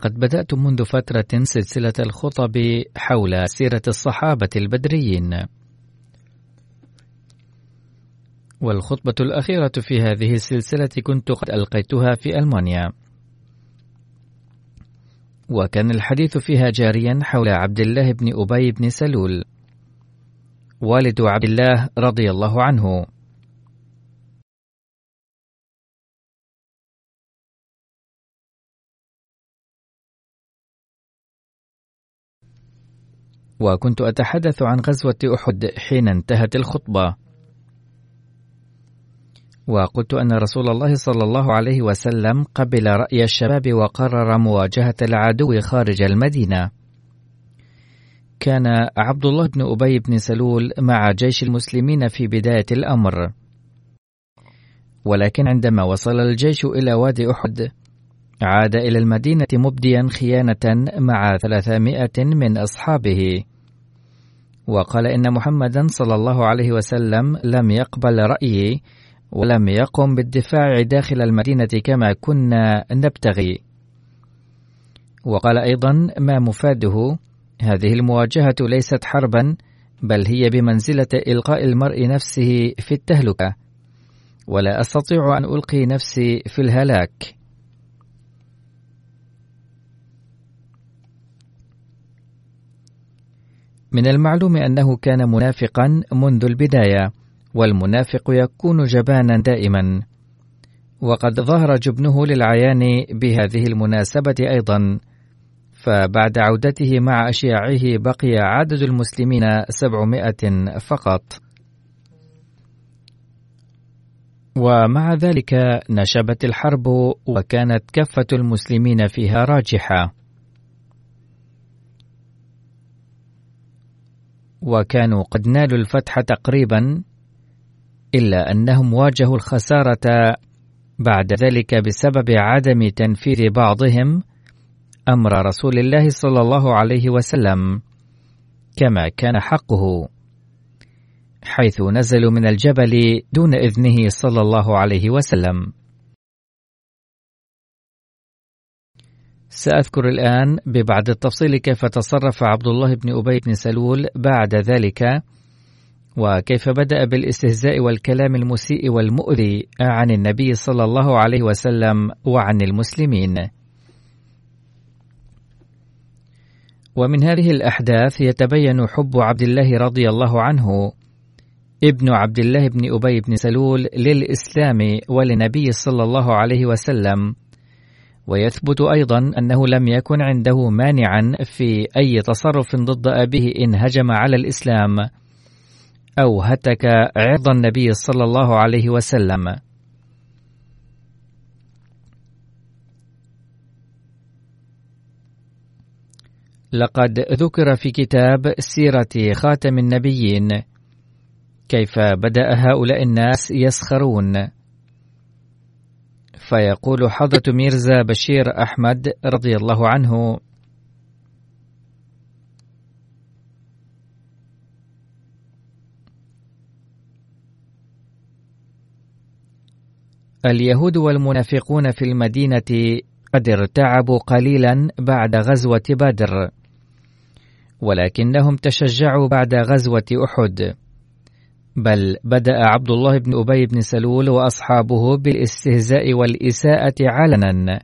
لقد بدأت منذ فترة سلسلة الخطب حول سيرة الصحابة البدريين. والخطبة الأخيرة في هذه السلسلة كنت قد ألقيتها في ألمانيا. وكان الحديث فيها جاريا حول عبد الله بن أبي بن سلول، والد عبد الله رضي الله عنه. وكنت أتحدث عن غزوة أحد حين انتهت الخطبة. وقلت أن رسول الله صلى الله عليه وسلم قبل رأي الشباب وقرر مواجهة العدو خارج المدينة. كان عبد الله بن أبي بن سلول مع جيش المسلمين في بداية الأمر. ولكن عندما وصل الجيش إلى وادي أحد عاد إلى المدينة مبديا خيانة مع ثلاثمائة من أصحابه. وقال إن محمدا صلى الله عليه وسلم لم يقبل رأيي ولم يقم بالدفاع داخل المدينة كما كنا نبتغي. وقال أيضا ما مفاده هذه المواجهة ليست حربا بل هي بمنزلة إلقاء المرء نفسه في التهلكة. ولا أستطيع أن ألقي نفسي في الهلاك. من المعلوم أنه كان منافقا منذ البداية والمنافق يكون جبانا دائما. وقد ظهر جبنه للعيان بهذه المناسبة أيضا. فبعد عودته مع أشياعه بقي عدد المسلمين سبعمائة فقط. ومع ذلك نشبت الحرب وكانت كفة المسلمين فيها راجحة. وكانوا قد نالوا الفتح تقريبا إلا أنهم واجهوا الخسارة بعد ذلك بسبب عدم تنفيذ بعضهم أمر رسول الله صلى الله عليه وسلم كما كان حقه حيث نزلوا من الجبل دون إذنه صلى الله عليه وسلم. سأذكر الآن ببعض التفصيل كيف تصرف عبد الله بن أبي بن سلول بعد ذلك وكيف بدأ بالاستهزاء والكلام المسيء والمؤذي عن النبي صلى الله عليه وسلم وعن المسلمين. ومن هذه الأحداث يتبين حب عبد الله رضي الله عنه ابن عبد الله بن أبي بن سلول للإسلام ولنبي صلى الله عليه وسلم ويثبت أيضا أنه لم يكن عنده مانعا في أي تصرف ضد أبيه إن هجم على الإسلام أو هتك عرض النبي صلى الله عليه وسلم. لقد ذكر في كتاب سيرة خاتم النبيين كيف بدأ هؤلاء الناس يسخرون. فيقول حضرة ميرزا بشير أحمد رضي الله عنه اليهود والمنافقون في المدينة قد ارتعبوا قليلا بعد غزوة بدر ولكنهم تشجعوا بعد غزوة أحد. بل بدأ عبد الله بن أبي بن سلول وأصحابه بالاستهزاء والإساءة علنا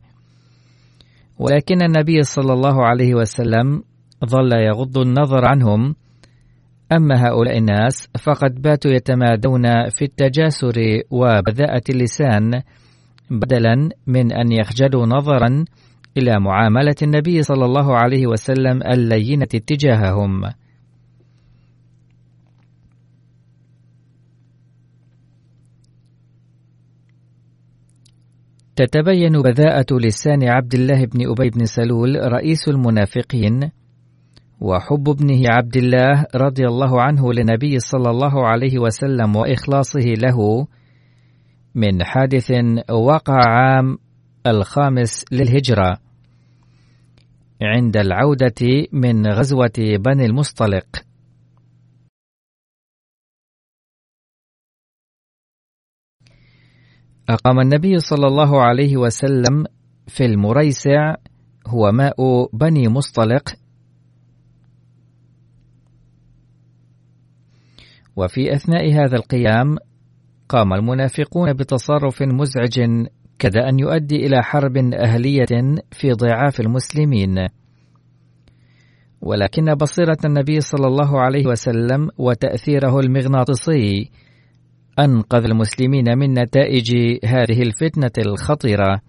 ولكن النبي صلى الله عليه وسلم ظل يغض النظر عنهم أما هؤلاء الناس فقد باتوا يتمادون في التجاسر وبذاءة اللسان بدلا من أن يخجلوا نظرا إلى معاملة النبي صلى الله عليه وسلم اللينة تجاههم. تتبين بذاءة لسان عبد الله بن أبي بن سلول رئيس المنافقين وحب ابنه عبد الله رضي الله عنه لنبي صلى الله عليه وسلم وإخلاصه له من حادث وقع عام الخامس للهجرة عند العودة من غزوة بني المصطلق. أقام النبي صلى الله عليه وسلم في المريسع هو ماء بني مصطلق. وفي أثناء هذا القيام قام المنافقون بتصرف مزعج كاد أن يؤدي إلى حرب أهلية في ضعاف المسلمين. ولكن بصيرة النبي صلى الله عليه وسلم وتأثيره المغناطيسي أنقذ المسلمين من نتائج هذه الفتنة الخطيرة.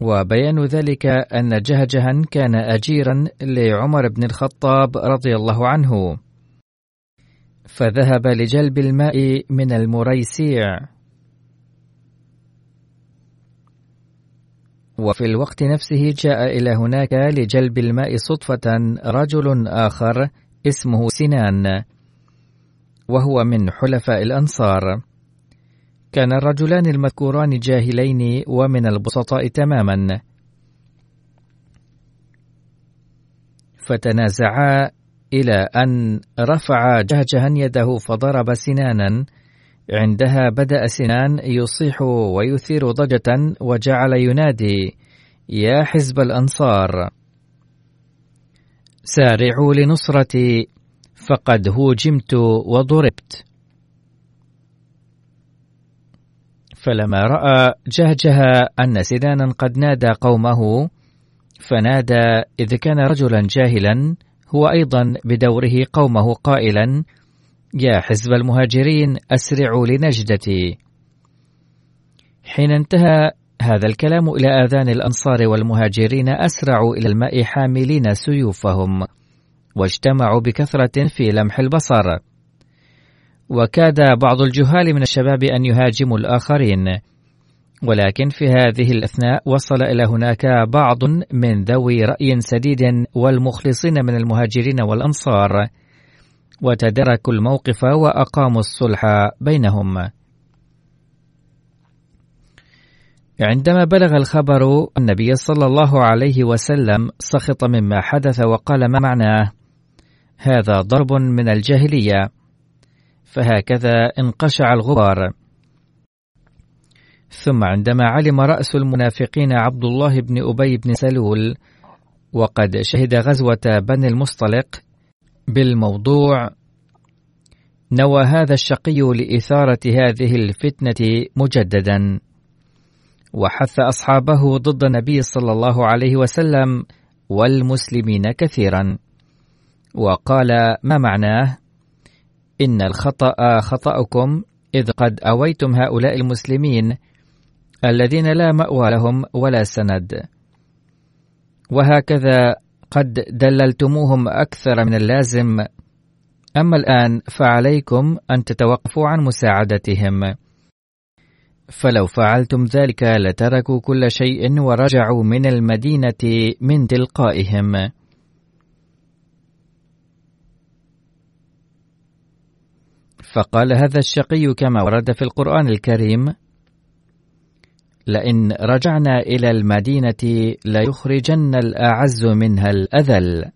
وبيان ذلك أن جهجها كان أجيرا لعمر بن الخطاب رضي الله عنه. فذهب لجلب الماء من المريسيع. وفي الوقت نفسه جاء إلى هناك لجلب الماء صدفة رجل آخر اسمه سنان وهو من حلفاء الأنصار. كان الرجلان المذكوران جاهلين ومن البسطاء تماما. فتنازعا إلى أن رفع جهجها يده فضرب سنانا عندها بدأ سنان يصيح ويثير ضجة وجعل ينادي يا حزب الأنصار! سارعوا لنصرتي فقد هوجمت وضربت. فلما رأى جهجه أن سنانا قد نادى قومه فنادى إذ كان رجلا جاهلا هو أيضا بدوره قومه قائلا يا حزب المهاجرين أسرعوا لنجدتي. حين انتهى هذا الكلام إلى آذان الأنصار والمهاجرين أسرعوا إلى الماء حاملين سيوفهم واجتمعوا بكثرة في لمح البصر. وكاد بعض الجهال من الشباب أن يهاجموا الآخرين. ولكن في هذه الأثناء وصل إلى هناك بعض من ذوي رأي سديد والمخلصين من المهاجرين والأنصار. وتدركوا الموقف وأقاموا الصلح بينهم. عندما بلغ الخبر النبي صلى الله عليه وسلم سخط مما حدث وقال ما معناه هذا ضرب من الجاهلية؟ فهكذا انقشع الغبار. ثم عندما علم رأس المنافقين عبد الله بن أبي بن سلول وقد شهد غزوة بني المصطلق بالموضوع نوى هذا الشقي لإثارة هذه الفتنة مجددا. وحث أصحابه ضد النبي صلى الله عليه وسلم والمسلمين كثيرا. وقال ما معناه؟ إن الخطأ خطأكم إذ قد أويتم هؤلاء المسلمين الذين لا مأوى لهم ولا سند. وهكذا قد دللتموهم أكثر من اللازم. أما الآن فعليكم أن تتوقفوا عن مساعدتهم. فلو فعلتم ذلك لتركوا كل شيء ورجعوا من المدينة من تلقائهم. فقال هذا الشقي كما ورد في القرآن الكريم لئن رجعنا إلى المدينة ليخرجن الأعز منها الأذل.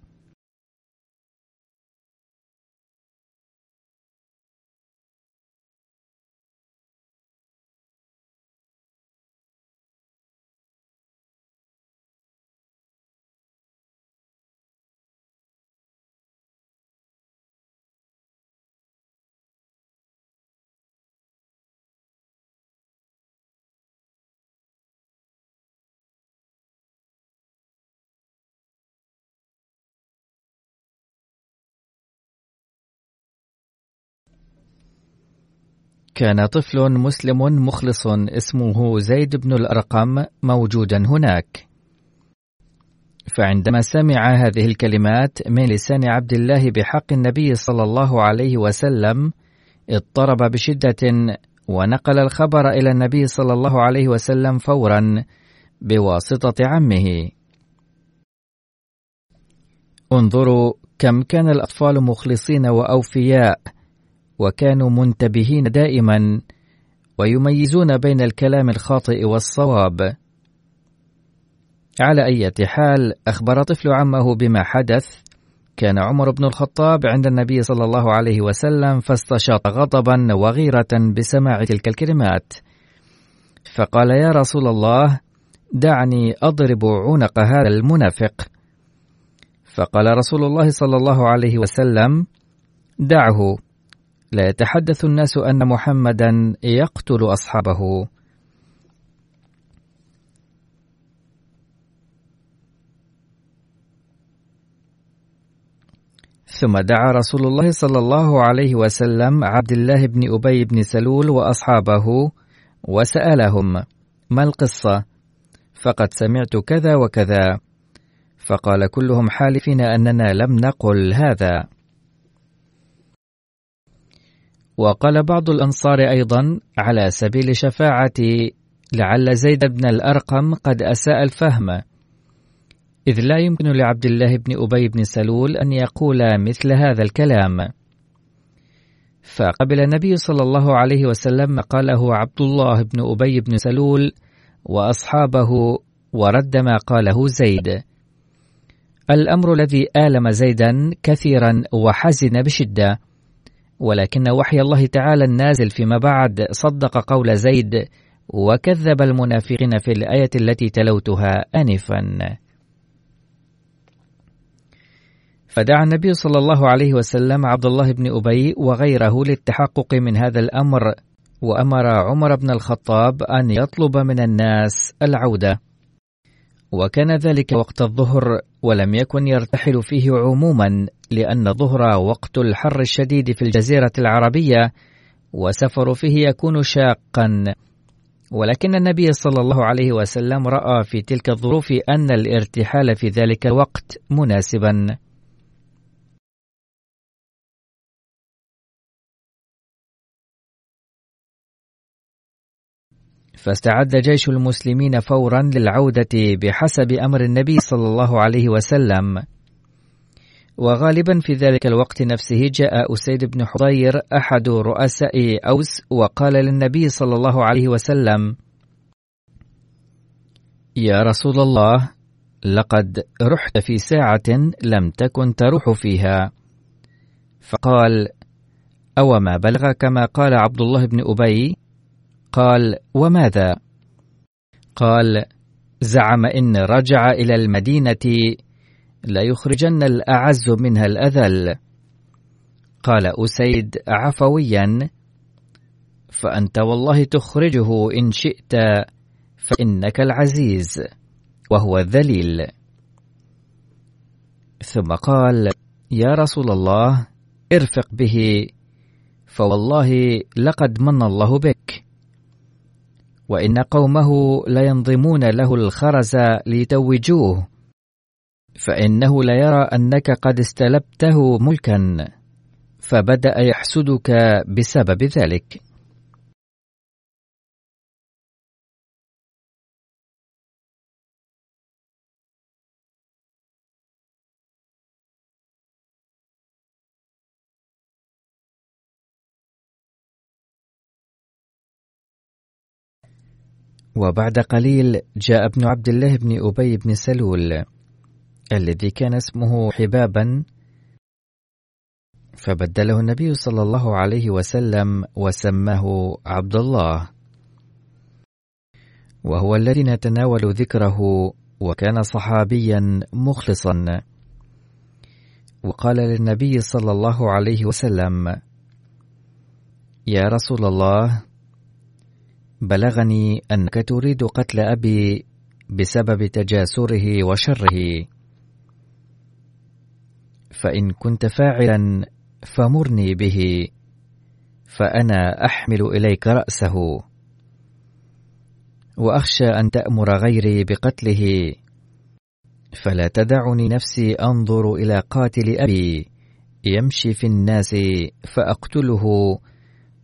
كان طفل مسلم مخلص اسمه زيد بن الأرقم موجودا هناك فعندما سمع هذه الكلمات من لسان عبد الله بحق النبي صلى الله عليه وسلم اضطرب بشدة ونقل الخبر إلى النبي صلى الله عليه وسلم فورا بواسطة عمه. انظروا كم كان الأطفال مخلصين وأوفياء وكانوا منتبهين دائما ويميزون بين الكلام الخاطئ والصواب. على أي حال أخبر طفل عمه بما حدث. كان عمر بن الخطاب عند النبي صلى الله عليه وسلم فاستشاط غضبا وغيرة بسماع تلك الكلمات. فقال يا رسول الله دعني أضرب عنق هذا المنافق. فقال رسول الله صلى الله عليه وسلم دعه. لا يتحدث الناس أن محمدا يقتل أصحابه. ثم دعا رسول الله صلى الله عليه وسلم عبد الله بن أبي بن سلول وأصحابه وسألهم ما القصة؟ فقد سمعت كذا وكذا. فقال كلهم حالفين أننا لم نقل هذا. وقال بعض الأنصار أيضا على سبيل شفاعة لعل زيد بن الأرقم قد أساء الفهم. إذ لا يمكن لعبد الله بن أبي بن سلول أن يقول مثل هذا الكلام. فقبل النبي صلى الله عليه وسلم ما قاله عبد الله بن أبي بن سلول وأصحابه ورد ما قاله زيد. الأمر الذي آلم زيدا كثيرا وحزن بشدة. ولكن وحي الله تعالى النازل فيما بعد صدق قول زيد وكذب المنافقين في الآية التي تلوتها آنفا. فدعا النبي صلى الله عليه وسلم عبد الله بن أبي وغيره للتحقق من هذا الأمر وأمر عمر بن الخطاب أن يطلب من الناس العودة. وكان ذلك وقت الظهر ولم يكن يرتحل فيه عموما لأن الظهر وقت الحر الشديد في الجزيرة العربية وسفر فيه يكون شاقا. ولكن النبي صلى الله عليه وسلم رأى في تلك الظروف أن الارتحال في ذلك الوقت مناسبا. فاستعد جيش المسلمين فورا للعودة بحسب أمر النبي صلى الله عليه وسلم. وغالبا في ذلك الوقت نفسه جاء أسيد بن حضير أحد رؤساء أوس وقال للنبي صلى الله عليه وسلم يا رسول الله لقد رحت في ساعة لم تكن تروح فيها. فقال أو ما بلغك ما قال عبد الله بن أبي؟ قال وماذا؟ قال زعم إن رجع إلى المدينة ليخرجن الأعز منها الأذل. قال أسيد عفويا فأنت والله تخرجه إن شئت فإنك العزيز وهو الذليل. ثم قال يا رسول الله ارفق به فوالله لقد من الله بك. وإن قومه لينظمون له الخرز ليتوجوه. فإنه ليرى أنك قد استلبته ملكا فبدأ يحسدك بسبب ذلك. وبعد قليل جاء ابن عبد الله بن أبي بن سلول الذي كان اسمه حبابا فبدله النبي صلى الله عليه وسلم وسماه عبد الله وهو الذي نتناول ذكره وكان صحابيا مخلصا. وقال للنبي صلى الله عليه وسلم يا رسول الله بلغني أنك تريد قتل أبي بسبب تجاسره وشره. فإن كنت فاعلا فمرني به فأنا أحمل إليك رأسه. وأخشى أن تأمر غيري بقتله. فلا تدعني نفسي أنظر إلى قاتل أبي يمشي في الناس فأقتله.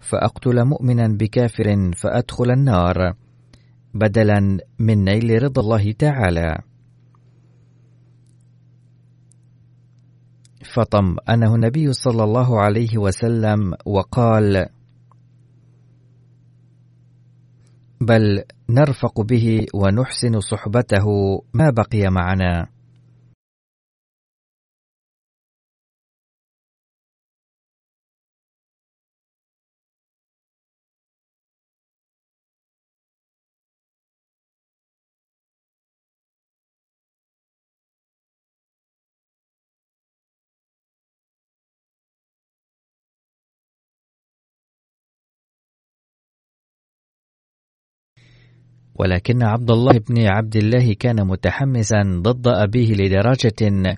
فأقتل مؤمنا بكافر فأدخل النار بدلا من نيل رضا الله تعالى. فطمأنه النبي صلى الله عليه وسلم وقال بل نرفق به ونحسن صحبته ما بقي معنا. ولكن عبد الله بن عبد الله كان متحمسا ضد أبيه لدرجة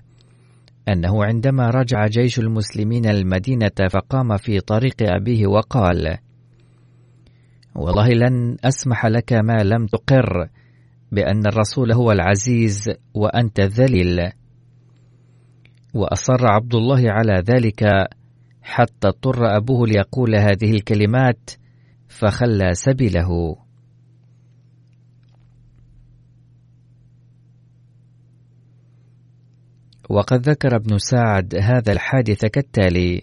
أنه عندما رجع جيش المسلمين المدينة فقام في طريق أبيه وقال: والله لن أسمح لك ما لم تقر بأن الرسول هو العزيز وأنت الذليل. وأصر عبد الله على ذلك حتى اضطر أبوه ليقول هذه الكلمات فخلى سبيله. وقد ذكر ابن سعد هذا الحادث كالتالي.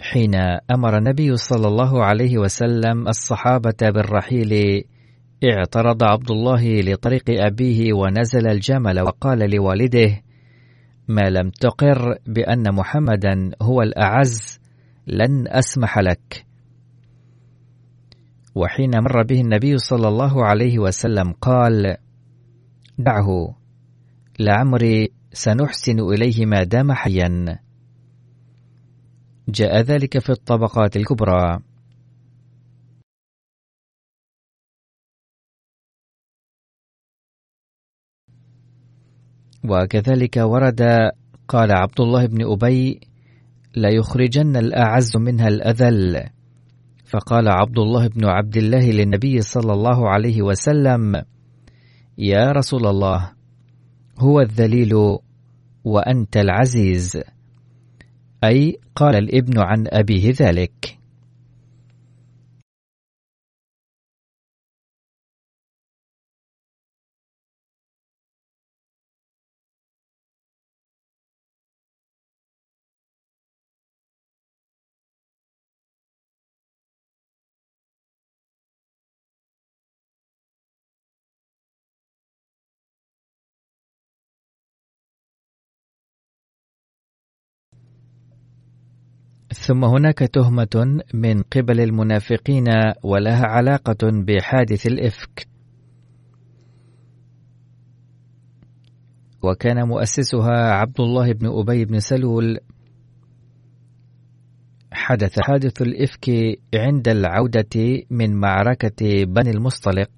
حين أمر النبي صلى الله عليه وسلم الصحابة بالرحيل اعترض عبد الله لطريق أبيه ونزل الجمل وقال لوالده ما لم تقر بأن محمدا هو الأعز لن أسمح لك. وحين مر به النبي صلى الله عليه وسلم قال دعه لعمري سنحسن إليه ما دام حيا. جاء ذلك في الطبقات الكبرى. وكذلك ورد قال عبد الله بن أبي ليخرجن الأعز منها الأذل. فقال عبد الله بن عبد الله للنبي صلى الله عليه وسلم يا رسول الله هو الذليل وأنت العزيز. أي قال الابن عن أبيه ذلك. ثم هناك تهمة من قبل المنافقين ولها علاقة بحادث الإفك. وكان مؤسسها عبد الله بن أبي بن سلول حدث حادث الإفك عند العودة من معركة بني المصطلق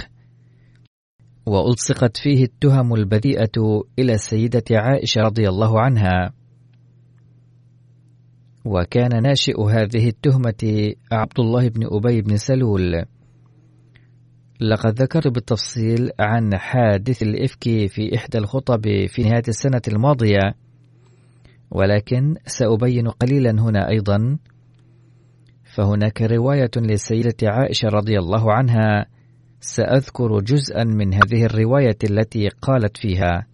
وألصقت فيه التهم البذيئة إلى السيدة عائشة رضي الله عنها. وكان ناشئ هذه التهمة عبد الله بن أبي بن سلول. لقد ذكرت بالتفصيل عن حادث الإفك في إحدى الخطب في نهاية السنة الماضية ولكن سأبين قليلا هنا أيضا. فهناك رواية للسيدة عائشة رضي الله عنها سأذكر جزءا من هذه الرواية التي قالت فيها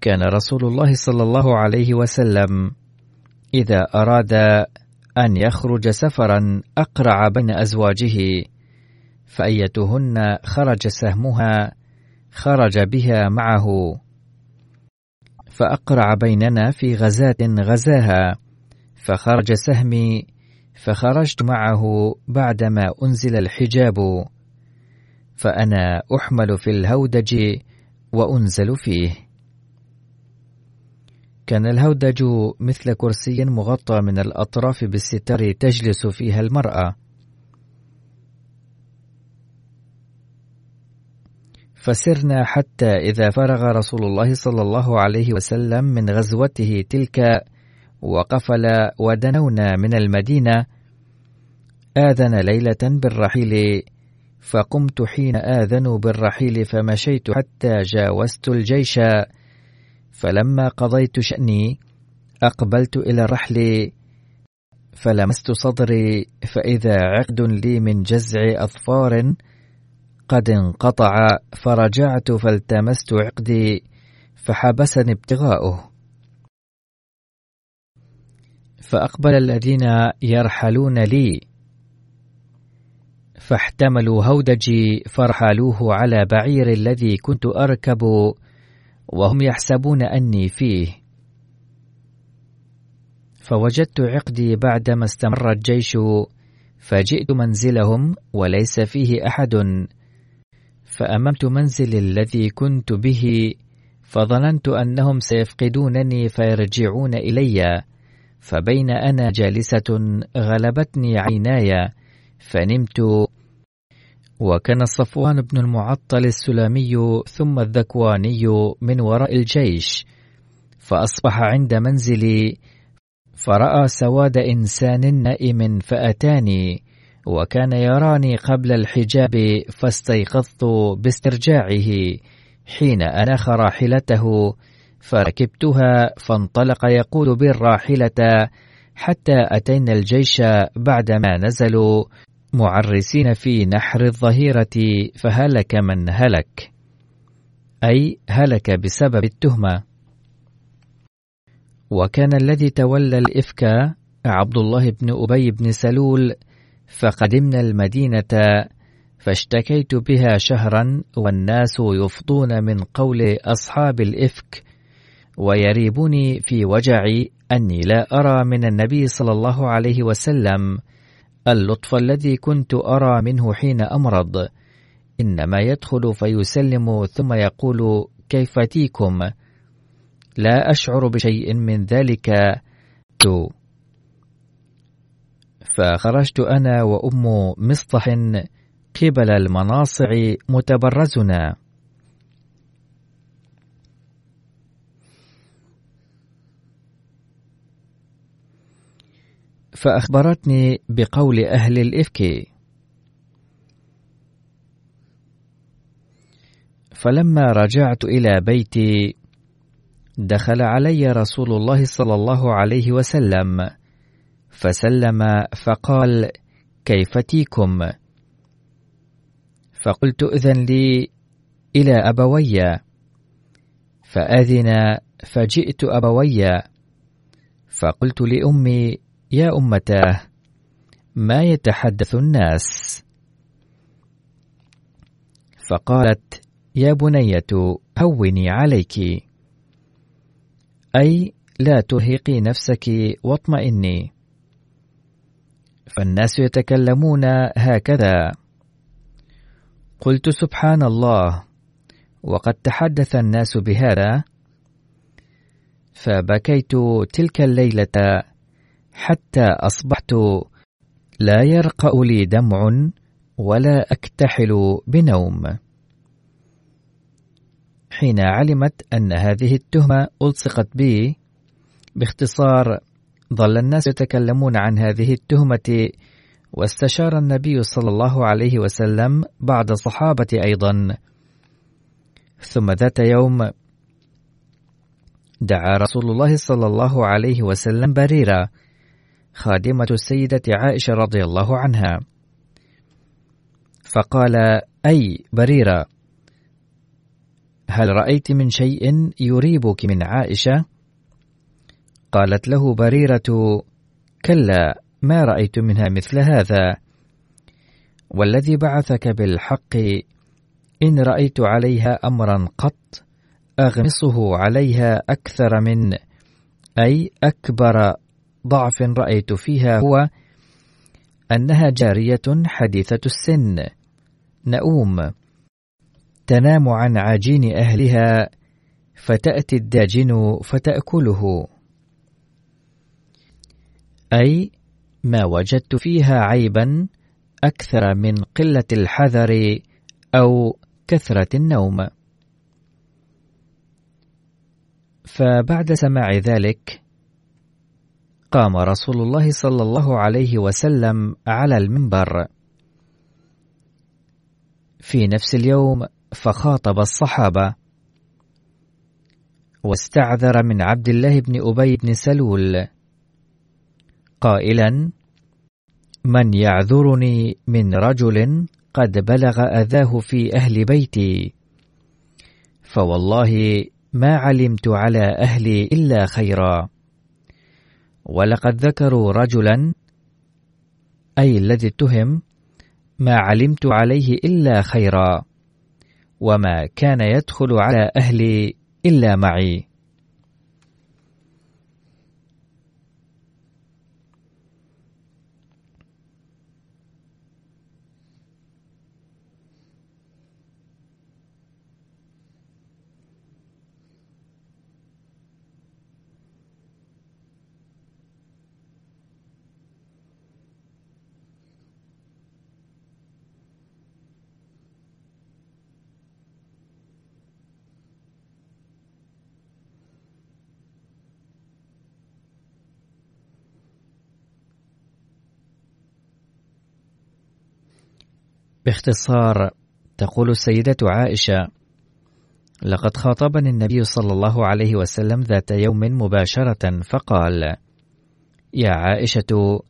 كان رسول الله صلى الله عليه وسلم إذا أراد أن يخرج سفرا أقرع بين أزواجه فأيتهن خرج سهمها خرج بها معه فأقرع بيننا في غزاة غزاها فخرج سهمي فخرجت معه بعدما أنزل الحجاب فأنا أحمل في الهودج وأنزل فيه. كان الهودج مثل كرسي مغطى من الأطراف بالستر تجلس فيها المرأة. فسرنا حتى إذا فرغ رسول الله صلى الله عليه وسلم من غزوته تلك وقفل ودنونا من المدينة. آذن ليلة بالرحيل فقمت حين آذنوا بالرحيل فمشيت حتى جاوزت الجيش. فلما قضيت شأني أقبلت إلى الرحل فلمست صدري فإذا عقد لي من جزع أظفار قد انقطع فرجعت فالتمست عقدي فحبسني ابتغاؤه. فأقبل الذين يرحلون لي فاحتملوا هودجي فرحلوه على بعير الذي كنت أركب وهم يحسبون أني فيه. فوجدت عقدي بعدما استمر الجيش فجئت منزلهم وليس فيه أحد. فأممت منزل الذي كنت به فظننت أنهم سيفقدونني فيرجعون إلي. فبين أنا جالسة غلبتني عيناي فنمت وكان صفوان بن المعطل السلامي ثم الذكواني من وراء الجيش فأصبح عند منزلي فرأى سواد إنسان نائم فأتاني وكان يراني قبل الحجاب فاستيقظت باسترجاعه حين أنخ راحلته فركبتها فانطلق يقول بالراحلة حتى أتينا الجيش بعدما نزلوا معرسين في نحر الظهيرة فهلك من هلك. أي هلك بسبب التهمة. وكان الذي تولى الإفك عبد الله بن أبي بن سلول فقدمنا المدينة فاشتكيت بها شهرا والناس يفضون من قول أصحاب الإفك ويريبني في وجعي أني لا أرى من النبي صلى الله عليه وسلم اللطف الذي كنت أرى منه حين أمرض. إنما يدخل فيسلم ثم يقول كيف تيكم لا أشعر بشيء من ذلك. تو فخرجت أنا وأم مصطح قبل المناصع متبرزنا. فأخبرتني بقول أهل الإفك. فلما رجعت إلى بيتي دخل علي رسول الله صلى الله عليه وسلم فسلم فقال كيف تيكم فقلت إذن لي إلى أبوي. فأذن فجئت أبوي. فقلت لأمي يا أمتاه ما يتحدث الناس؟ فقالت يا بنية هوني عليك. أي لا ترهقي نفسك واطمئني. فالناس يتكلمون هكذا. قلت سبحان الله وقد تحدث الناس بهذا. فبكيت تلك الليلة حتى أصبحت لا يرقأ لي دمع ولا أكتحل بنوم. حين علمت أن هذه التهمة ألصقت بي باختصار ظل الناس يتكلمون عن هذه التهمة واستشار النبي صلى الله عليه وسلم بعض الصحابة أيضا. ثم ذات يوم دعا رسول الله صلى الله عليه وسلم بريرة خادمة السيدة عائشة رضي الله عنها فقال أي بريرة هل رأيت من شيء يريبك من عائشة؟ قالت له بريرة: كلا ما رأيت منها مثل هذا والذي بعثك بالحق إن رأيت عليها أمرا قط أغمصه عليها أكثر من أي أكبر ضعف رأيت فيها هو أنها جارية حديثة السن. نؤوم. تنام عن عجين أهلها فتأتي الداجن فتأكله. أي ما وجدت فيها عيبا أكثر من قلة الحذر أو كثرة النوم. فبعد سماع ذلك قام رسول الله صلى الله عليه وسلم على المنبر. في نفس اليوم فخاطب الصحابة واستعذر من عبد الله بن أبي بن سلول. قائلا من يعذرني من رجل قد بلغ أذاه في أهل بيتي فوالله ما علمت على أهلي إلا خيرا. ولقد ذكروا رجلا أي الذي اتهم ما علمت عليه إلا خيرا وما كان يدخل على أهلي إلا معي. باختصار تقول السيدة عائشة: لقد خاطبني النبي صلى الله عليه وسلم ذات يوم مباشرة فقال: يا عائشة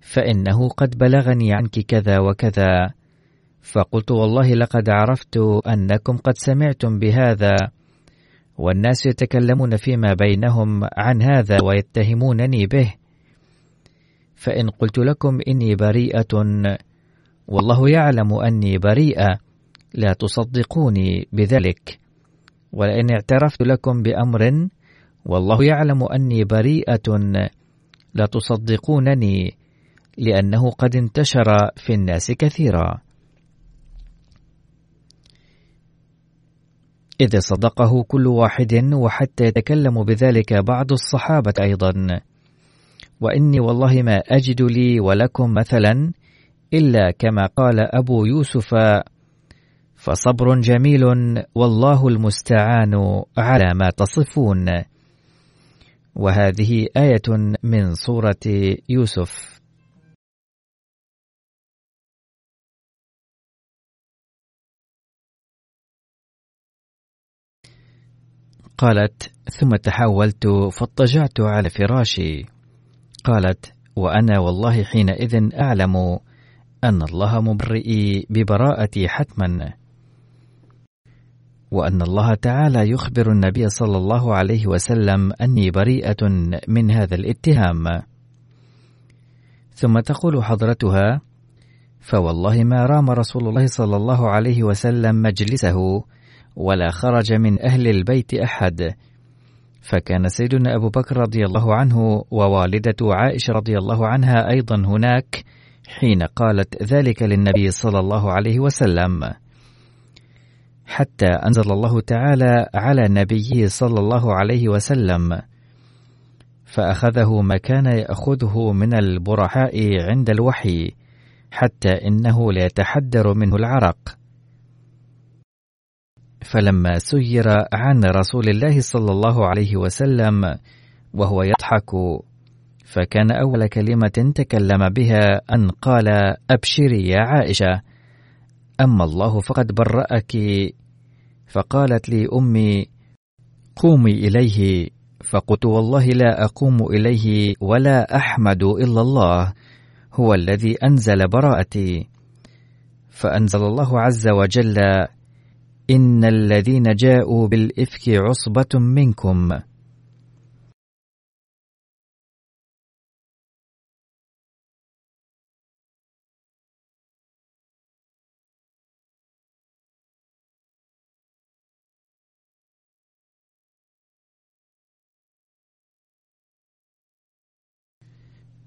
فإنه قد بلغني عنك كذا وكذا، فقلت والله لقد عرفت أنكم قد سمعتم بهذا، والناس يتكلمون فيما بينهم عن هذا ويتهمونني به، فإن قلت لكم إني بريئة والله يعلم أني بريئة. لا تصدقوني بذلك. ولئن اعترفت لكم بأمر والله يعلم أني بريئة. لا تصدقونني لأنه قد انتشر في الناس كثيرا. إذ صدقه كل واحد وحتى يتكلم بذلك بعض الصحابة أيضا. وإني والله ما أجد لي ولكم مثلا إلا كما قال أبو يوسف فصبر جميل والله المستعان على ما تصفون. وهذه آية من سورة يوسف. قالت ثم تحولت فاضطجعت على فراشي قالت وأنا والله حينئذ أعلم أن الله مبرئي ببراءتي حتما. وأن الله تعالى يخبر النبي صلى الله عليه وسلم أني بريئة من هذا الاتهام. ثم تقول حضرتها فوالله ما رام رسول الله صلى الله عليه وسلم مجلسه ولا خرج من أهل البيت أحد. فكان سيدنا أبو بكر رضي الله عنه ووالدة عائشة رضي الله عنها أيضا هناك حين قالت ذلك للنبي صلى الله عليه وسلم. حتى أنزل الله تعالى على نبيه صلى الله عليه وسلم. فأخذه ما كان يأخذه من البرحاء عند الوحي حتى إنه ليتحدر منه العرق. فلما سير عن رسول الله صلى الله عليه وسلم وهو يضحك فكان أول كلمة تكلم بها أن قال أبشري يا عائشة. أما الله فقد برأك. فقالت لي أمي قومي إليه. فقلت والله لا أقوم إليه ولا أحمد إلا الله. هو الذي أنزل براءتي. فأنزل الله عز وجل إن الذين جاءوا بالإفك عصبة منكم.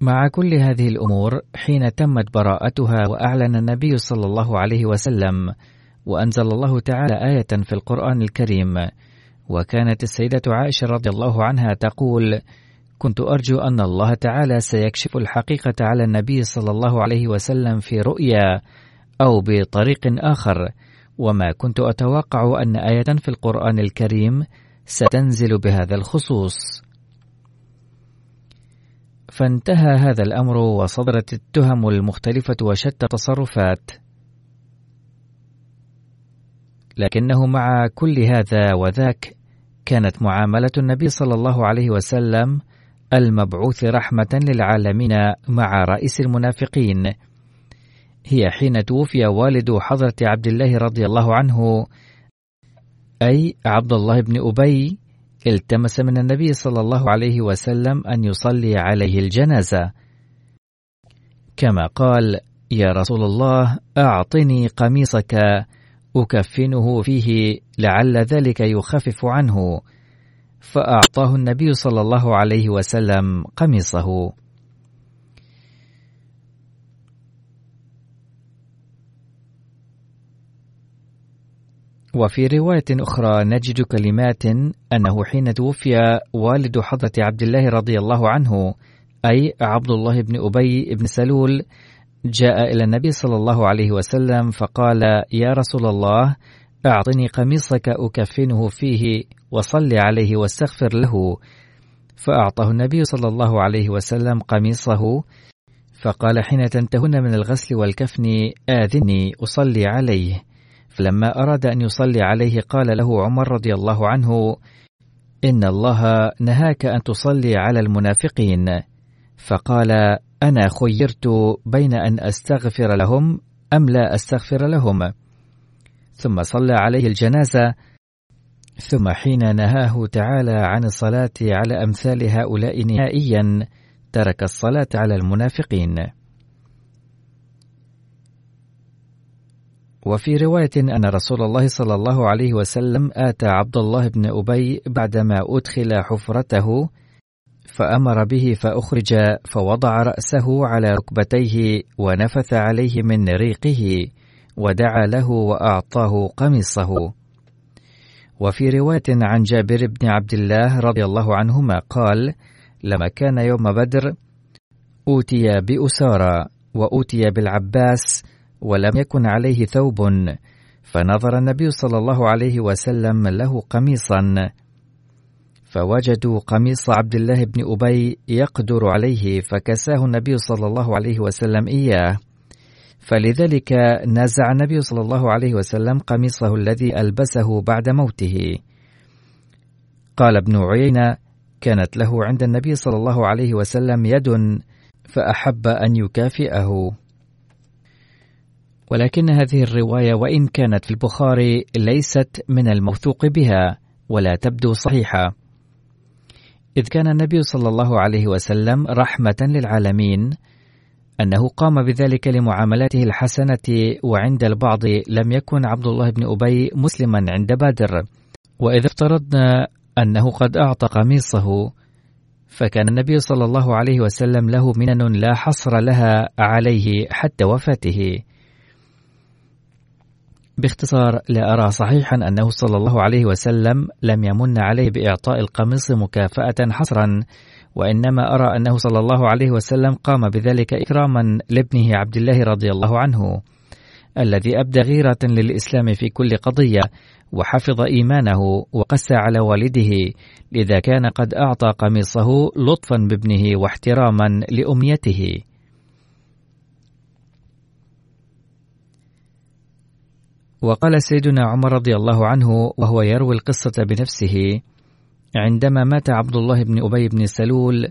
مع كل هذه الأمور حين تمت براءتها وأعلن النبي صلى الله عليه وسلم وأنزل الله تعالى آية في القرآن الكريم وكانت السيدة عائشة رضي الله عنها تقول: كنت أرجو أن الله تعالى سيكشف الحقيقة على النبي صلى الله عليه وسلم في رؤيا أو بطريق آخر، وما كنت أتوقع أن آية في القرآن الكريم ستنزل بهذا الخصوص. فانتهى هذا الأمر وصدرت التهم المختلفة وشتى التصرفات. لكنه مع كل هذا وذاك كانت معاملة النبي صلى الله عليه وسلم المبعوث رحمة للعالمين مع رئيس المنافقين هي حين توفي والد حضرة عبد الله رضي الله عنه أي عبد الله بن أبي التمس من النبي صلى الله عليه وسلم أن يصلي عليه الجنازة. كما قال يا رسول الله أعطني قميصك أكفنه فيه لعل ذلك يخفف عنه. فأعطاه النبي صلى الله عليه وسلم قميصه. وفي رواية أخرى نجد كلمات أنه حين توفي والد حضرة عبد الله رضي الله عنه أي عبد الله بن أبي بن سلول جاء إلى النبي صلى الله عليه وسلم فقال يا رسول الله أعطني قميصك أكفنه فيه وصل عليه واستغفر له. فأعطاه النبي صلى الله عليه وسلم قميصه فقال حين تنتهن من الغسل والكفن آذني أصلي عليه. فلما أراد أن يصلي عليه قال له عمر رضي الله عنه إن الله نهاك أن تصلي على المنافقين. فقال أنا خيرت بين أن أستغفر لهم أم لا أستغفر لهم؟ ثم صلى عليه الجنازة ثم حين نهاه تعالى عن الصلاة على أمثال هؤلاء نهائيا ترك الصلاة على المنافقين. وفي رواية أن رسول الله صلى الله عليه وسلم آتى عبد الله بن أبي بعدما أدخل حفرته فأمر به فأخرج فوضع رأسه على ركبتيه ونفث عليه من ريقه ودعا له وأعطاه قميصه. وفي رواية عن جابر بن عبد الله رضي الله عنهما قال لما كان يوم بدر أوتي بأسارى وأوتي بالعباس ولم يكن عليه ثوب فنظر النبي صلى الله عليه وسلم له قميصا. فوجدوا قميص عبد الله بن أبي يقدر عليه فكساه النبي صلى الله عليه وسلم إياه. فلذلك نزع النبي صلى الله عليه وسلم قميصه الذي ألبسه بعد موته. قال ابن عيينة كانت له عند النبي صلى الله عليه وسلم يد فأحب أن يكافئه. ولكن هذه الرواية وإن كانت في البخاري ليست من الموثوق بها ولا تبدو صحيحة. إذ كان النبي صلى الله عليه وسلم رحمة للعالمين أنه قام بذلك لمعاملته الحسنة وعند البعض لم يكن عبد الله بن أبي مسلما عند بدر وإذا افترضنا أنه قد أعطى قميصه فكان النبي صلى الله عليه وسلم له منن لا حصر لها عليه حتى وفاته. باختصار لا أرى صحيحا أنه صلى الله عليه وسلم لم يمن عليه بإعطاء القميص مكافأة حصرا وإنما أرى أنه صلى الله عليه وسلم قام بذلك إكراما لابنه عبد الله رضي الله عنه الذي أبدى غيرة للإسلام في كل قضية وحفظ إيمانه وقسى على والده لذا كان قد أعطى قميصه لطفا بابنه واحتراما لأميته. وقال سيدنا عمر رضي الله عنه وهو يروي القصة بنفسه عندما مات عبد الله بن أبي بن سلول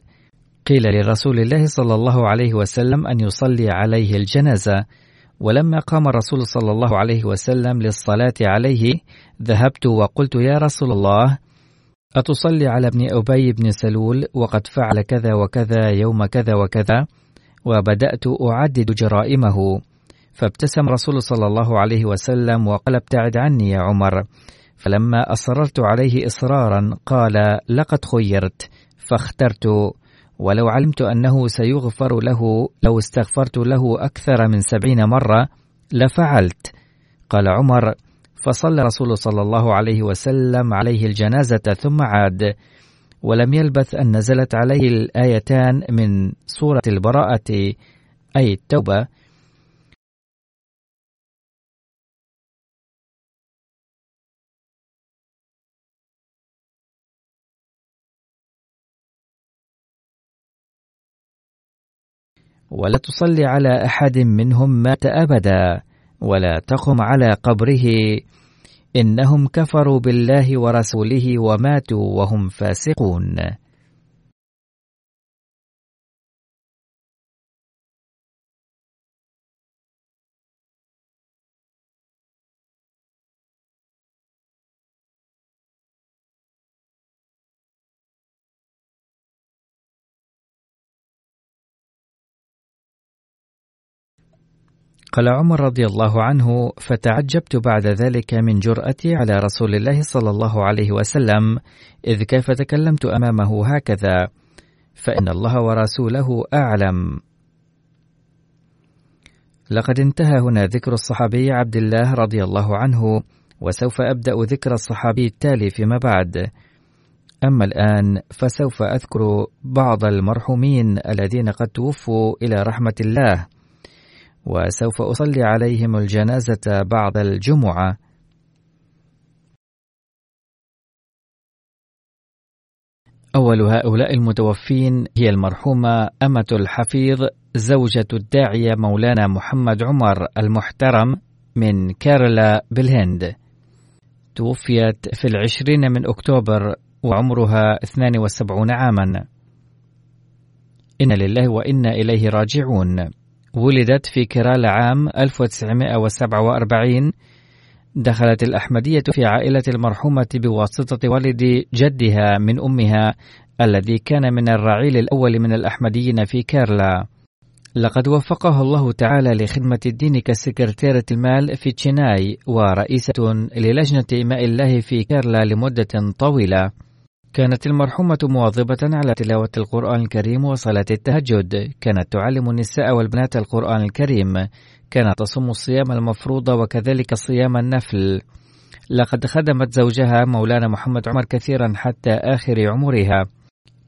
قيل لرسول الله صلى الله عليه وسلم أن يصلي عليه الجنازة ولما قام الرسول صلى الله عليه وسلم للصلاة عليه ذهبت وقلت يا رسول الله أتصلي على ابن أبي بن سلول وقد فعل كذا وكذا يوم كذا وكذا وبدأت أعدد جرائمه. فابتسم رسول صلى الله عليه وسلم وقال ابتعد عني يا عمر. فلما أصررت عليه إصرارا قال لقد خيرت فاخترت ولو علمت أنه سيغفر له لو استغفرت له أكثر من سبعين مرة لفعلت. قال عمر فصلى رسول صلى الله عليه وسلم عليه الجنازة ثم عاد ولم يلبث أن نزلت عليه الآيتان من سورة البراءة أي التوبة ولا تصلي على أحد منهم مات أبدا ولا تقم على قبره. إنهم كفروا بالله ورسوله وماتوا وهم فاسقون. قال عمر رضي الله عنه فتعجبت بعد ذلك من جرأتي على رسول الله صلى الله عليه وسلم إذ كيف تكلمت أمامه هكذا؟ فإن الله ورسوله أعلم. لقد انتهى هنا ذكر الصحابي عبد الله رضي الله عنه وسوف أبدأ ذكر الصحابي التالي فيما بعد. أما الآن فسوف أذكر بعض المرحومين الذين قد توفوا إلى رحمة الله. وسوف أصلي عليهم الجنازة بعد الجمعة. أول هؤلاء المتوفين هي المرحومة أمة الحفيظ زوجة الداعية مولانا محمد عمر المحترم من كارلا بالهند. توفيت في العشرين من أكتوبر وعمرها 72 عاما. إن لله وإنا إليه راجعون. ولدت في كيرالا عام 1947 دخلت الأحمدية في عائلة المرحومة بواسطة والد جدها من أمها الذي كان من الرعيل الأول من الأحمديين في كيرلا. لقد وفقه الله تعالى لخدمة الدين كسكرتيرة المال في تشيناي ورئيسة للجنة إماء الله في كيرلا لمدة طويلة. كانت المرحومة مواظبة على تلاوة القرآن الكريم وصلاة التهجد. كانت تعلم النساء والبنات القرآن الكريم. كانت تصوم الصيام المفروض وكذلك صيام النفل. لقد خدمت زوجها مولانا محمد عمر كثيرا حتى آخر عمرها.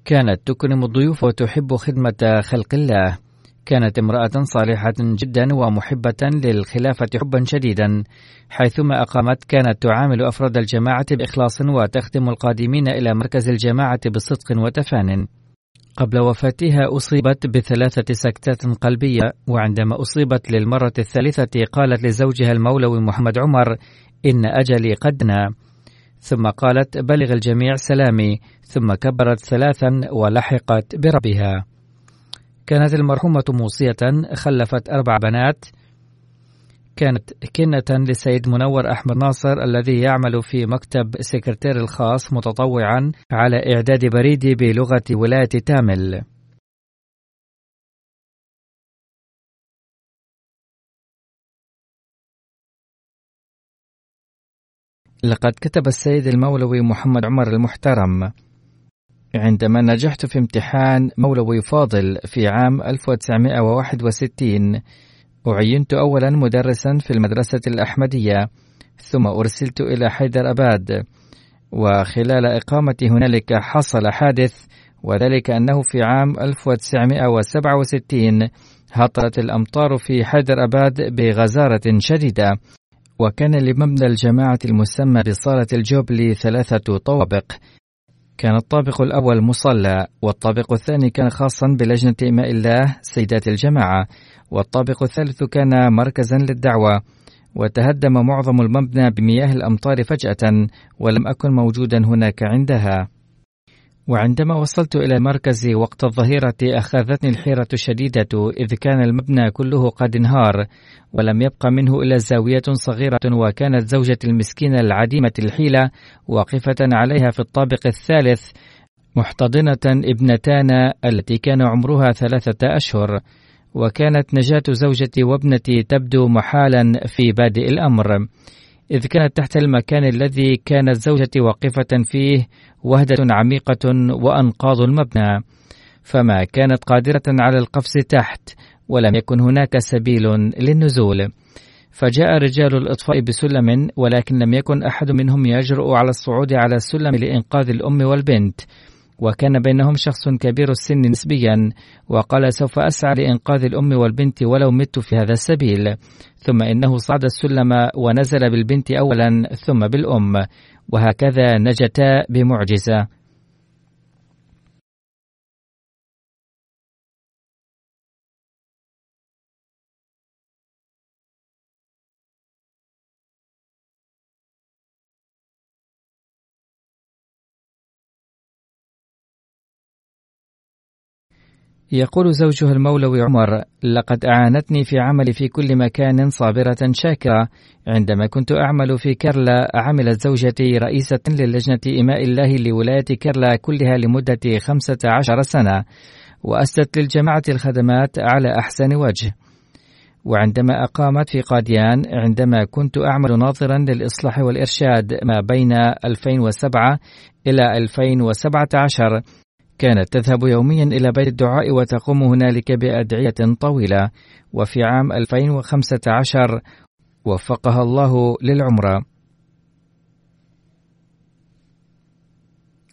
كانت تكرم الضيوف وتحب خدمة خلق الله. كانت امرأة صالحة جدا ومحبة للخلافة حبا شديدا حيثما أقامت كانت تعامل أفراد الجماعة بإخلاص وتخدم القادمين إلى مركز الجماعة بصدق وتفان. قبل وفاتها أصيبت بثلاثة سكتات قلبية وعندما أصيبت للمرة الثالثة قالت لزوجها المولوي محمد عمر إن أجلي قدنا ثم قالت بلغ الجميع سلامي. ثم كبرت ثلاثا ولحقت بربها. كانت المرحومة موصية خلفت أربع بنات. كانت كنة للسيد منور أحمد ناصر الذي يعمل في مكتب سكرتير الخاص متطوعا على إعداد بريد بلغة ولاية تامل. لقد كتب السيد المولوي محمد عمر المحترم. عندما نجحت في امتحان مولوي فاضل في عام 1961 أعينت أولا مدرسا في المدرسة الأحمدية ثم أرسلت إلى حيدر أباد وخلال إقامتي هنالك حصل حادث وذلك أنه في عام 1967 هطلت الأمطار في حيدر أباد بغزارة شديدة وكان لمبنى الجماعة المسمى بصالة الجوبلي ثلاثة طوابق. كان الطابق الأول مصلى والطابق الثاني كان خاصا بلجنة إماء الله سيدات الجماعة والطابق الثالث كان مركزا للدعوة. وتهدم معظم المبنى بمياه الأمطار فجأة ولم أكن موجودا هناك عندها. وعندما وصلت إلى المركز وقت الظهيرة أخذتني الحيرة الشديدة إذ كان المبنى كله قد انهار ولم يبق منه إلا زاوية صغيرة وكانت زوجتي المسكينة العديمة الحيلة واقفة عليها في الطابق الثالث محتضنة ابنتانا التي كان عمرها ثلاثة أشهر. وكانت نجاة زوجتي وابنتي تبدو محالا في بادئ الأمر. إذ كانت تحت المكان الذي كانت زوجتي واقفة فيه وهدة عميقة وأنقاض المبنى فما كانت قادرة على القفز تحت ولم يكن هناك سبيل للنزول. فجاء رجال الإطفاء بسلم ولكن لم يكن أحد منهم يجرؤ على الصعود على السلم لإنقاذ الأم والبنت. وكان بينهم شخص كبير السن نسبيا وقال سوف أسعى لإنقاذ الأم والبنت ولو مت في هذا السبيل. ثم إنه صعد السلم ونزل بالبنت أولا ثم بالأم. وهكذا نجتا بمعجزة. يقول زوجها المولوي عمر لقد أعانتني في عملي في كل مكان صابرة شاكرة. عندما كنت أعمل في كرلا عملت زوجتي رئيسة للجنة إماء الله لولاية كرلا كلها لمدة خمسة عشر سنة وأسست للجماعة الخدمات على أحسن وجه. وعندما أقامت في قاديان عندما كنت أعمل ناظرا للإصلاح والإرشاد ما بين 2007 إلى 2017 كانت تذهب يوميا إلى بيت الدعاء وتقوم هنالك بأدعية طويلة وفي عام 2015 وفقها الله للعمرة.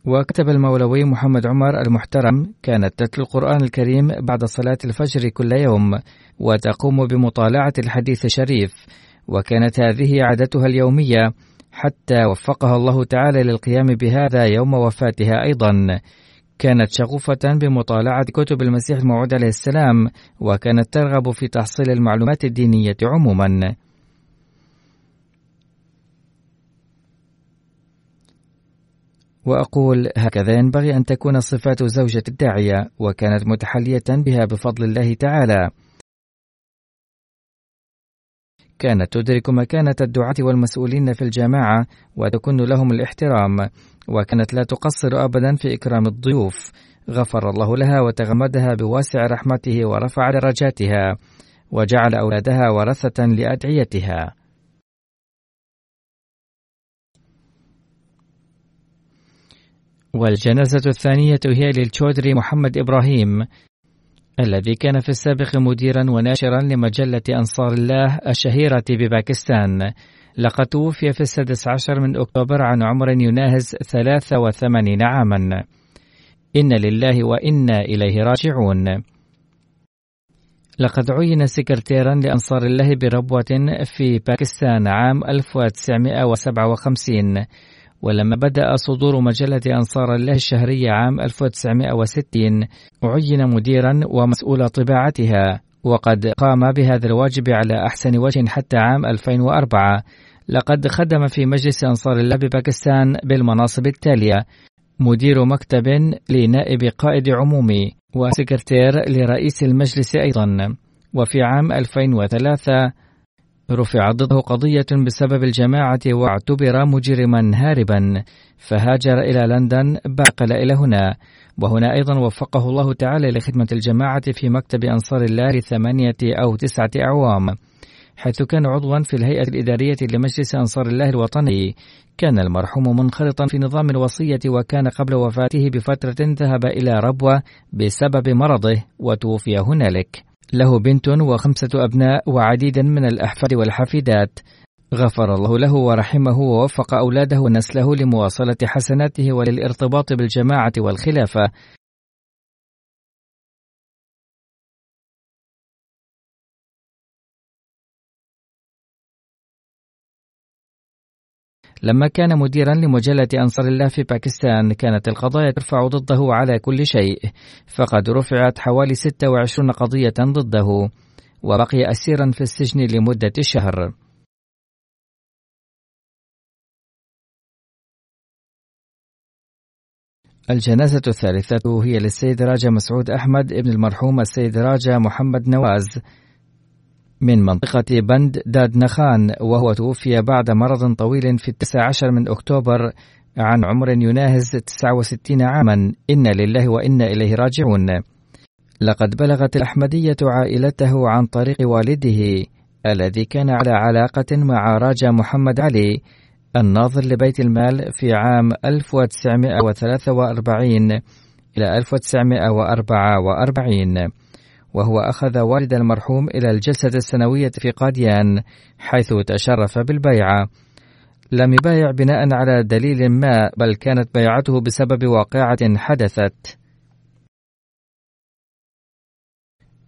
وكتب المولوي محمد عمر المحترم كانت تتلو القرآن الكريم بعد صلاة الفجر كل يوم وتقوم بمطالعة الحديث الشريف. وكانت هذه عادتها اليومية حتى وفقها الله تعالى للقيام بهذا يوم وفاتها أيضا. كانت شغوفة بمطالعة كتب المسيح الموعود عليه السلام وكانت ترغب في تحصيل المعلومات الدينية عموما. وأقول هكذا ينبغي أن تكون صفات زوجة الداعية وكانت متحلية بها بفضل الله تعالى. كانت تدرك مكانة الدعاة والمسؤولين في الجماعة وتكن لهم الاحترام وكانت لا تقصر أبدا في إكرام الضيوف. غفر الله لها وتغمدها بواسع رحمته ورفع درجاتها وجعل أولادها ورثة لأدعيتها. والجنازة الثانية هي للتشودري محمد إبراهيم. الذي كان في السابق مديرا وناشرا لمجلة أنصار الله الشهيرة بباكستان. لقد توفي في السادس عشر من أكتوبر عن عمر يناهز ثلاثة وثمانين عاما. إن لله وإنا إليه راجعون. لقد عين سكرتيرا لأنصار الله بربوة في باكستان عام 1957 ولما بدأ صدور مجلة أنصار الله الشهرية عام 1960 عين مديرا ومسؤول طباعتها وقد قام بهذا الواجب على أحسن وجه حتى عام 2004 لقد خدم في مجلس أنصار الله بباكستان بالمناصب التالية. مدير مكتب لنائب قائد عمومي وسكرتير لرئيس المجلس أيضا. وفي عام 2003 رفع ضده قضية بسبب الجماعة واعتبر مجرما هاربا فهاجر إلى لندن باقل إلى هنا. وهنا أيضا وفقه الله تعالى لخدمة الجماعة في مكتب أنصار الله لثمانية أو تسعة أعوام حيث كان عضوا في الهيئة الإدارية لمجلس أنصار الله الوطني. كان المرحوم منخرطا في نظام الوصية وكان قبل وفاته بفترة ذهب إلى ربوة بسبب مرضه وتوفي هنالك. له بنت وخمسة أبناء وعديد من الأحفاد والحفيدات غفر الله له ورحمه ووفق أولاده ونسله لمواصلة حسناته وللارتباط بالجماعة والخلافة. لما كان مديرا لمجلة أنصار الله في باكستان كانت القضايا ترفع ضده على كل شيء فقد رفعت حوالي 26 قضية ضده وبقي أسيرا في السجن لمدة شهر. الجنازة الثالثة هي للسيد راجا مسعود أحمد ابن المرحوم السيد راجا محمد نواز. من منطقة بند داد نخان وهو توفي بعد مرض طويل في التاسع عشر من أكتوبر عن عمر يناهز 69 عاما. إنا لله وإنا إليه راجعون. لقد بلغت الأحمدية عائلته عن طريق والده الذي كان على علاقة مع راجا محمد علي الناظر لبيت المال في عام 1943 إلى 1944 وهو أخذ والد المرحوم إلى الجلسة السنوية في قاديان حيث تشرف بالبيعة. لم يبايع بناء على دليل ما بل كانت بيعته بسبب واقعة حدثت.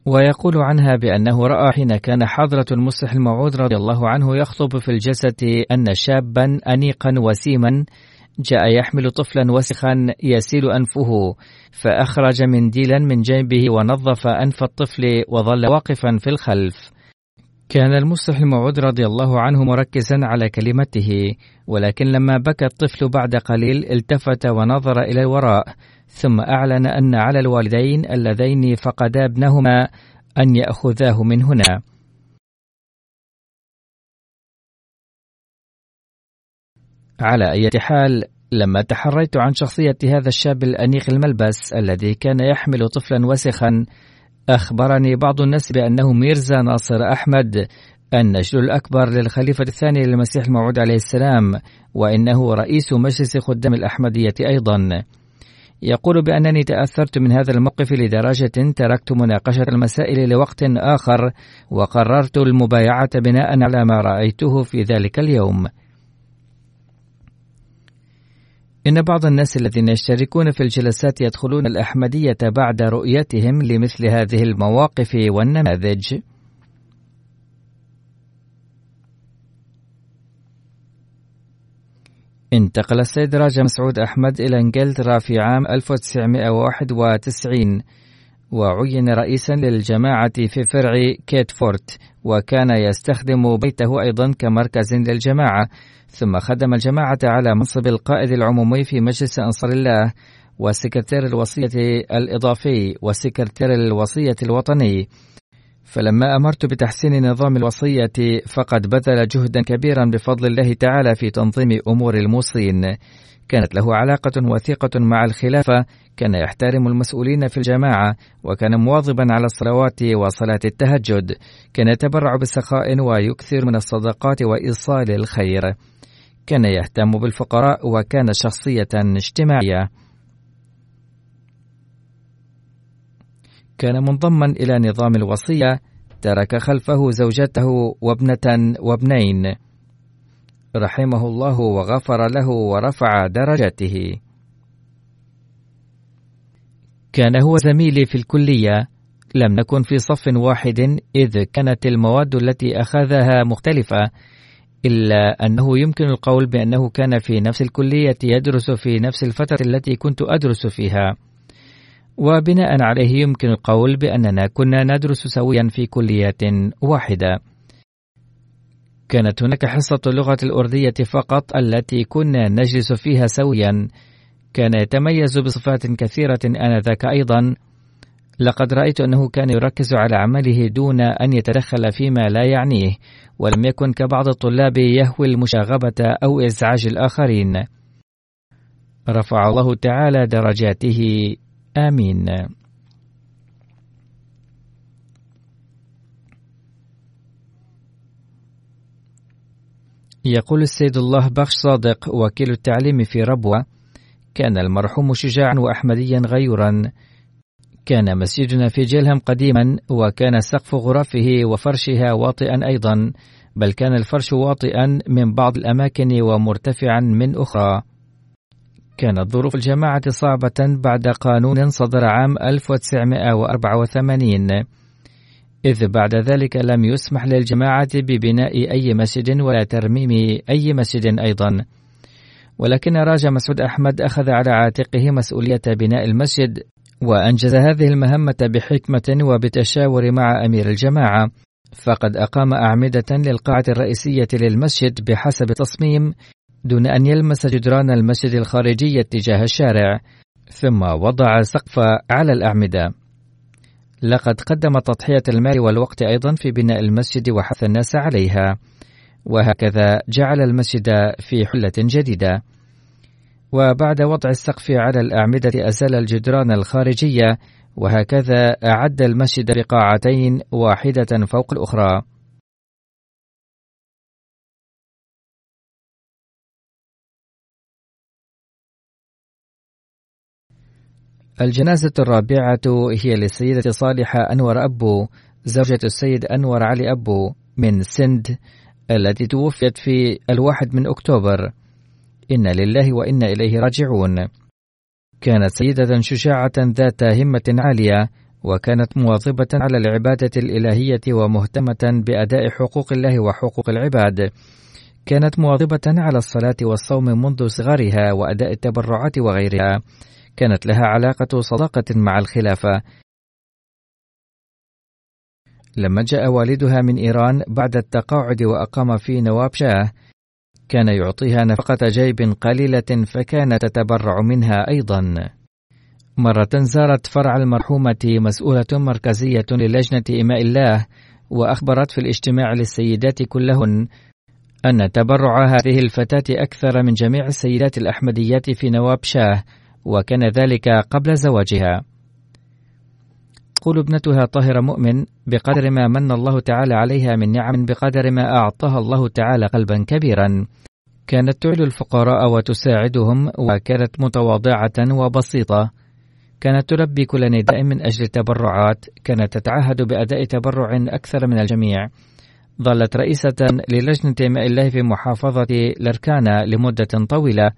ويقول عنها بأنه رأى حين كان حضرة المصلح الموعود رضي الله عنه يخطب في الجلسة أن شابا أنيقا وسيما جاء يحمل طفلا وسخا يسيل أنفه فأخرج منديلا من جيبه ونظف أنف الطفل وظل واقفا في الخلف. كان المصلح الموعود رضي الله عنه مركزا على كلمته ولكن لما بكى الطفل بعد قليل التفت ونظر إلى الوراء ثم أعلن أن على الوالدين اللذين فقدا ابنهما أن يأخذاه من هنا. على أي حال لما تحريت عن شخصية هذا الشاب الأنيق الملبس الذي كان يحمل طفلا وسخا أخبرني بعض الناس بأنه ميرزا ناصر أحمد النجل الأكبر للخليفة الثاني للمسيح الموعود عليه السلام وإنه رئيس مجلس خدام الأحمدية أيضا. يقول بأنني تأثرت من هذا الموقف لدرجة تركت مناقشة المسائل لوقت آخر وقررت المبايعة بناء على ما رأيته في ذلك اليوم. إن بعض الناس الذين يشتركون في الجلسات يدخلون الأحمدية بعد رؤيتهم لمثل هذه المواقف والنماذج. انتقل السيد راجا مسعود أحمد إلى إنجلترا في عام 1991 وعين رئيسا للجماعة في فرع كيتفورت وكان يستخدم بيته أيضا كمركز للجماعة. ثم خدم الجماعة على منصب القائد العمومي في مجلس أنصار الله وسكرتير الوصية الإضافي وسكرتير الوصية الوطني. فلما أمرت بتحسين نظام الوصية فقد بذل جهدا كبيرا بفضل الله تعالى في تنظيم أمور الموصين. كانت له علاقة وثيقة مع الخلافة كان يحترم المسؤولين في الجماعة وكان مواظبا على الصلوات وصلاة التهجد. كان يتبرع بسخاء ويكثر من الصدقات وإيصال الخير. كان يهتم بالفقراء وكان شخصية اجتماعية. كان منضما إلى نظام الوصية ترك خلفه زوجته وابنة وابنين. رحمه الله وغفر له ورفع درجته كان هو زميلي في الكلية لم نكن في صف واحد إذ كانت المواد التي أخذها مختلفة إلا أنه يمكن القول بأنه كان في نفس الكلية يدرس في نفس الفترة التي كنت أدرس فيها. وبناء عليه يمكن القول بأننا كنا ندرس سويا في كليات واحدة. كانت هناك حصة اللغة الأردية فقط التي كنا نجلس فيها سويا. كان يتميز بصفات كثيرة آنذاك أيضا. لقد رأيت أنه كان يركز على عمله دون أن يتدخل فيما لا يعنيه ولم يكن كبعض الطلاب يهوي المشاغبة أو إزعاج الآخرين. رفع الله تعالى درجاته. آمين. يقول السيد الله بخش صادق وكيل التعليم في ربوة. كان المرحوم شجاعا وأحمديا غيورا كان مسجدنا في جيلهم قديما وكان سقف غرفه وفرشها واطئا أيضا. بل كان الفرش واطئا من بعض الأماكن ومرتفعا من أخرى. كانت ظروف الجماعة صعبة بعد قانون صدر عام 1984 إذ بعد ذلك لم يسمح للجماعة ببناء أي مسجد ولا ترميم أي مسجد أيضا. ولكن راجع مسعود أحمد أخذ على عاتقه مسؤولية بناء المسجد وأنجز هذه المهمة بحكمة وبتشاور مع أمير الجماعة. فقد أقام أعمدة للقاعة الرئيسية للمسجد بحسب تصميم دون أن يلمس جدران المسجد الخارجي اتجاه الشارع ثم وضع سقف على الأعمدة. لقد قدم تضحية المال والوقت أيضا في بناء المسجد وحث الناس عليها. وهكذا جعل المسجد في حلة جديدة. وبعد وضع السقف على الأعمدة أزال الجدران الخارجية وهكذا أعد المسجد بقاعتين واحدة فوق الأخرى. الجنازة الرابعة هي للسيدة صالحة أنور أبو زوجة السيد أنور علي أبو من سند التي توفيت في الواحد من أكتوبر. إنا لله وإنا إليه راجعون. كانت سيدة شجاعة ذات همة عالية وكانت مواظبة على العبادة الإلهية ومهتمة بأداء حقوق الله وحقوق العباد. كانت مواظبة على الصلاة والصوم منذ صغرها وأداء التبرعات وغيرها. كانت لها علاقة صداقة مع الخلافة. لما جاء والدها من إيران بعد التقاعد وأقام في نواب شاه كان يعطيها نفقة جيب قليلة فكانت تتبرع منها أيضا. مرة زارت فرع المرحومة مسؤولة مركزية للجنة إماء الله وأخبرت في الاجتماع للسيدات كلهن أن تبرع هذه الفتاة أكثر من جميع السيدات الأحمديات في نواب شاه وكان ذلك قبل زواجها. تقول ابنتها طاهرة مؤمن بقدر ما من الله تعالى عليها من نعم بقدر ما أعطاها الله تعالى قلبا كبيرا. كانت تعل الفقراء وتساعدهم وكانت متواضعة وبسيطة. كانت تلبي كل نداء من أجل التبرعات. كانت تتعهد بأداء تبرع أكثر من الجميع. ظلت رئيسة للجنة ماء الله في محافظة لركانا لمدة طويلة.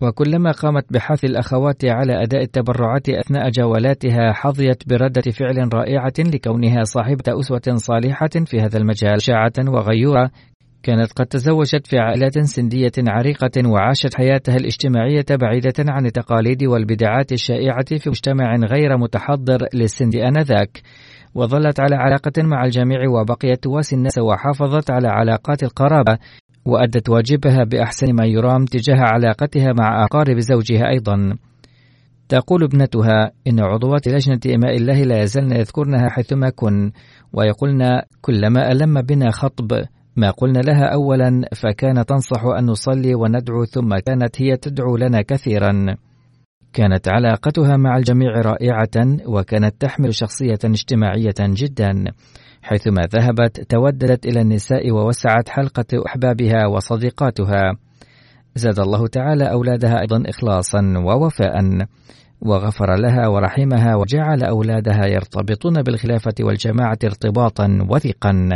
وكلما قامت بحث الأخوات على أداء التبرعات أثناء جولاتها حظيت بردة فعل رائعة لكونها صاحبة أسوة صالحة في هذا المجال. شاعة وغيورة كانت قد تزوجت في عائلة سندية عريقة وعاشت حياتها الاجتماعية بعيدة عن التقاليد والبدعات الشائعة في مجتمع غير متحضر للسند آنذاك. وظلت على علاقة مع الجميع وبقيت تواسي الناس وحافظت على علاقات القرابة. وأدت واجبها بأحسن ما يرام تجاه علاقتها مع أقارب زوجها أيضا. تقول ابنتها إن عضوات لجنة إماء الله لا يزلن يذكرنها حيثما كن ويقولن كلما ألم بنا خطب ما قلنا لها أولا فكان تنصح أن نصلي وندعو ثم كانت هي تدعو لنا كثيرا. كانت علاقتها مع الجميع رائعة وكانت تحمل شخصية اجتماعية جدا. حيثما ذهبت توددت إلى النساء ووسعت حلقة أحبابها وصديقاتها. زاد الله تعالى أولادها أيضا إخلاصا ووفاء وغفر لها ورحمها وجعل أولادها يرتبطون بالخلافة والجماعة ارتباطا وثيقا.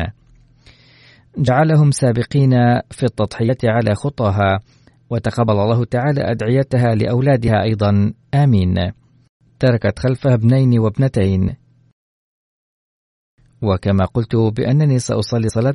جعلهم سابقين في التضحية على خطاها وتقبل الله تعالى أدعيتها لأولادها أيضا. آمين. تركت خلفها ابنين وابنتين. وكما قلت بأنني سأصلي صلاة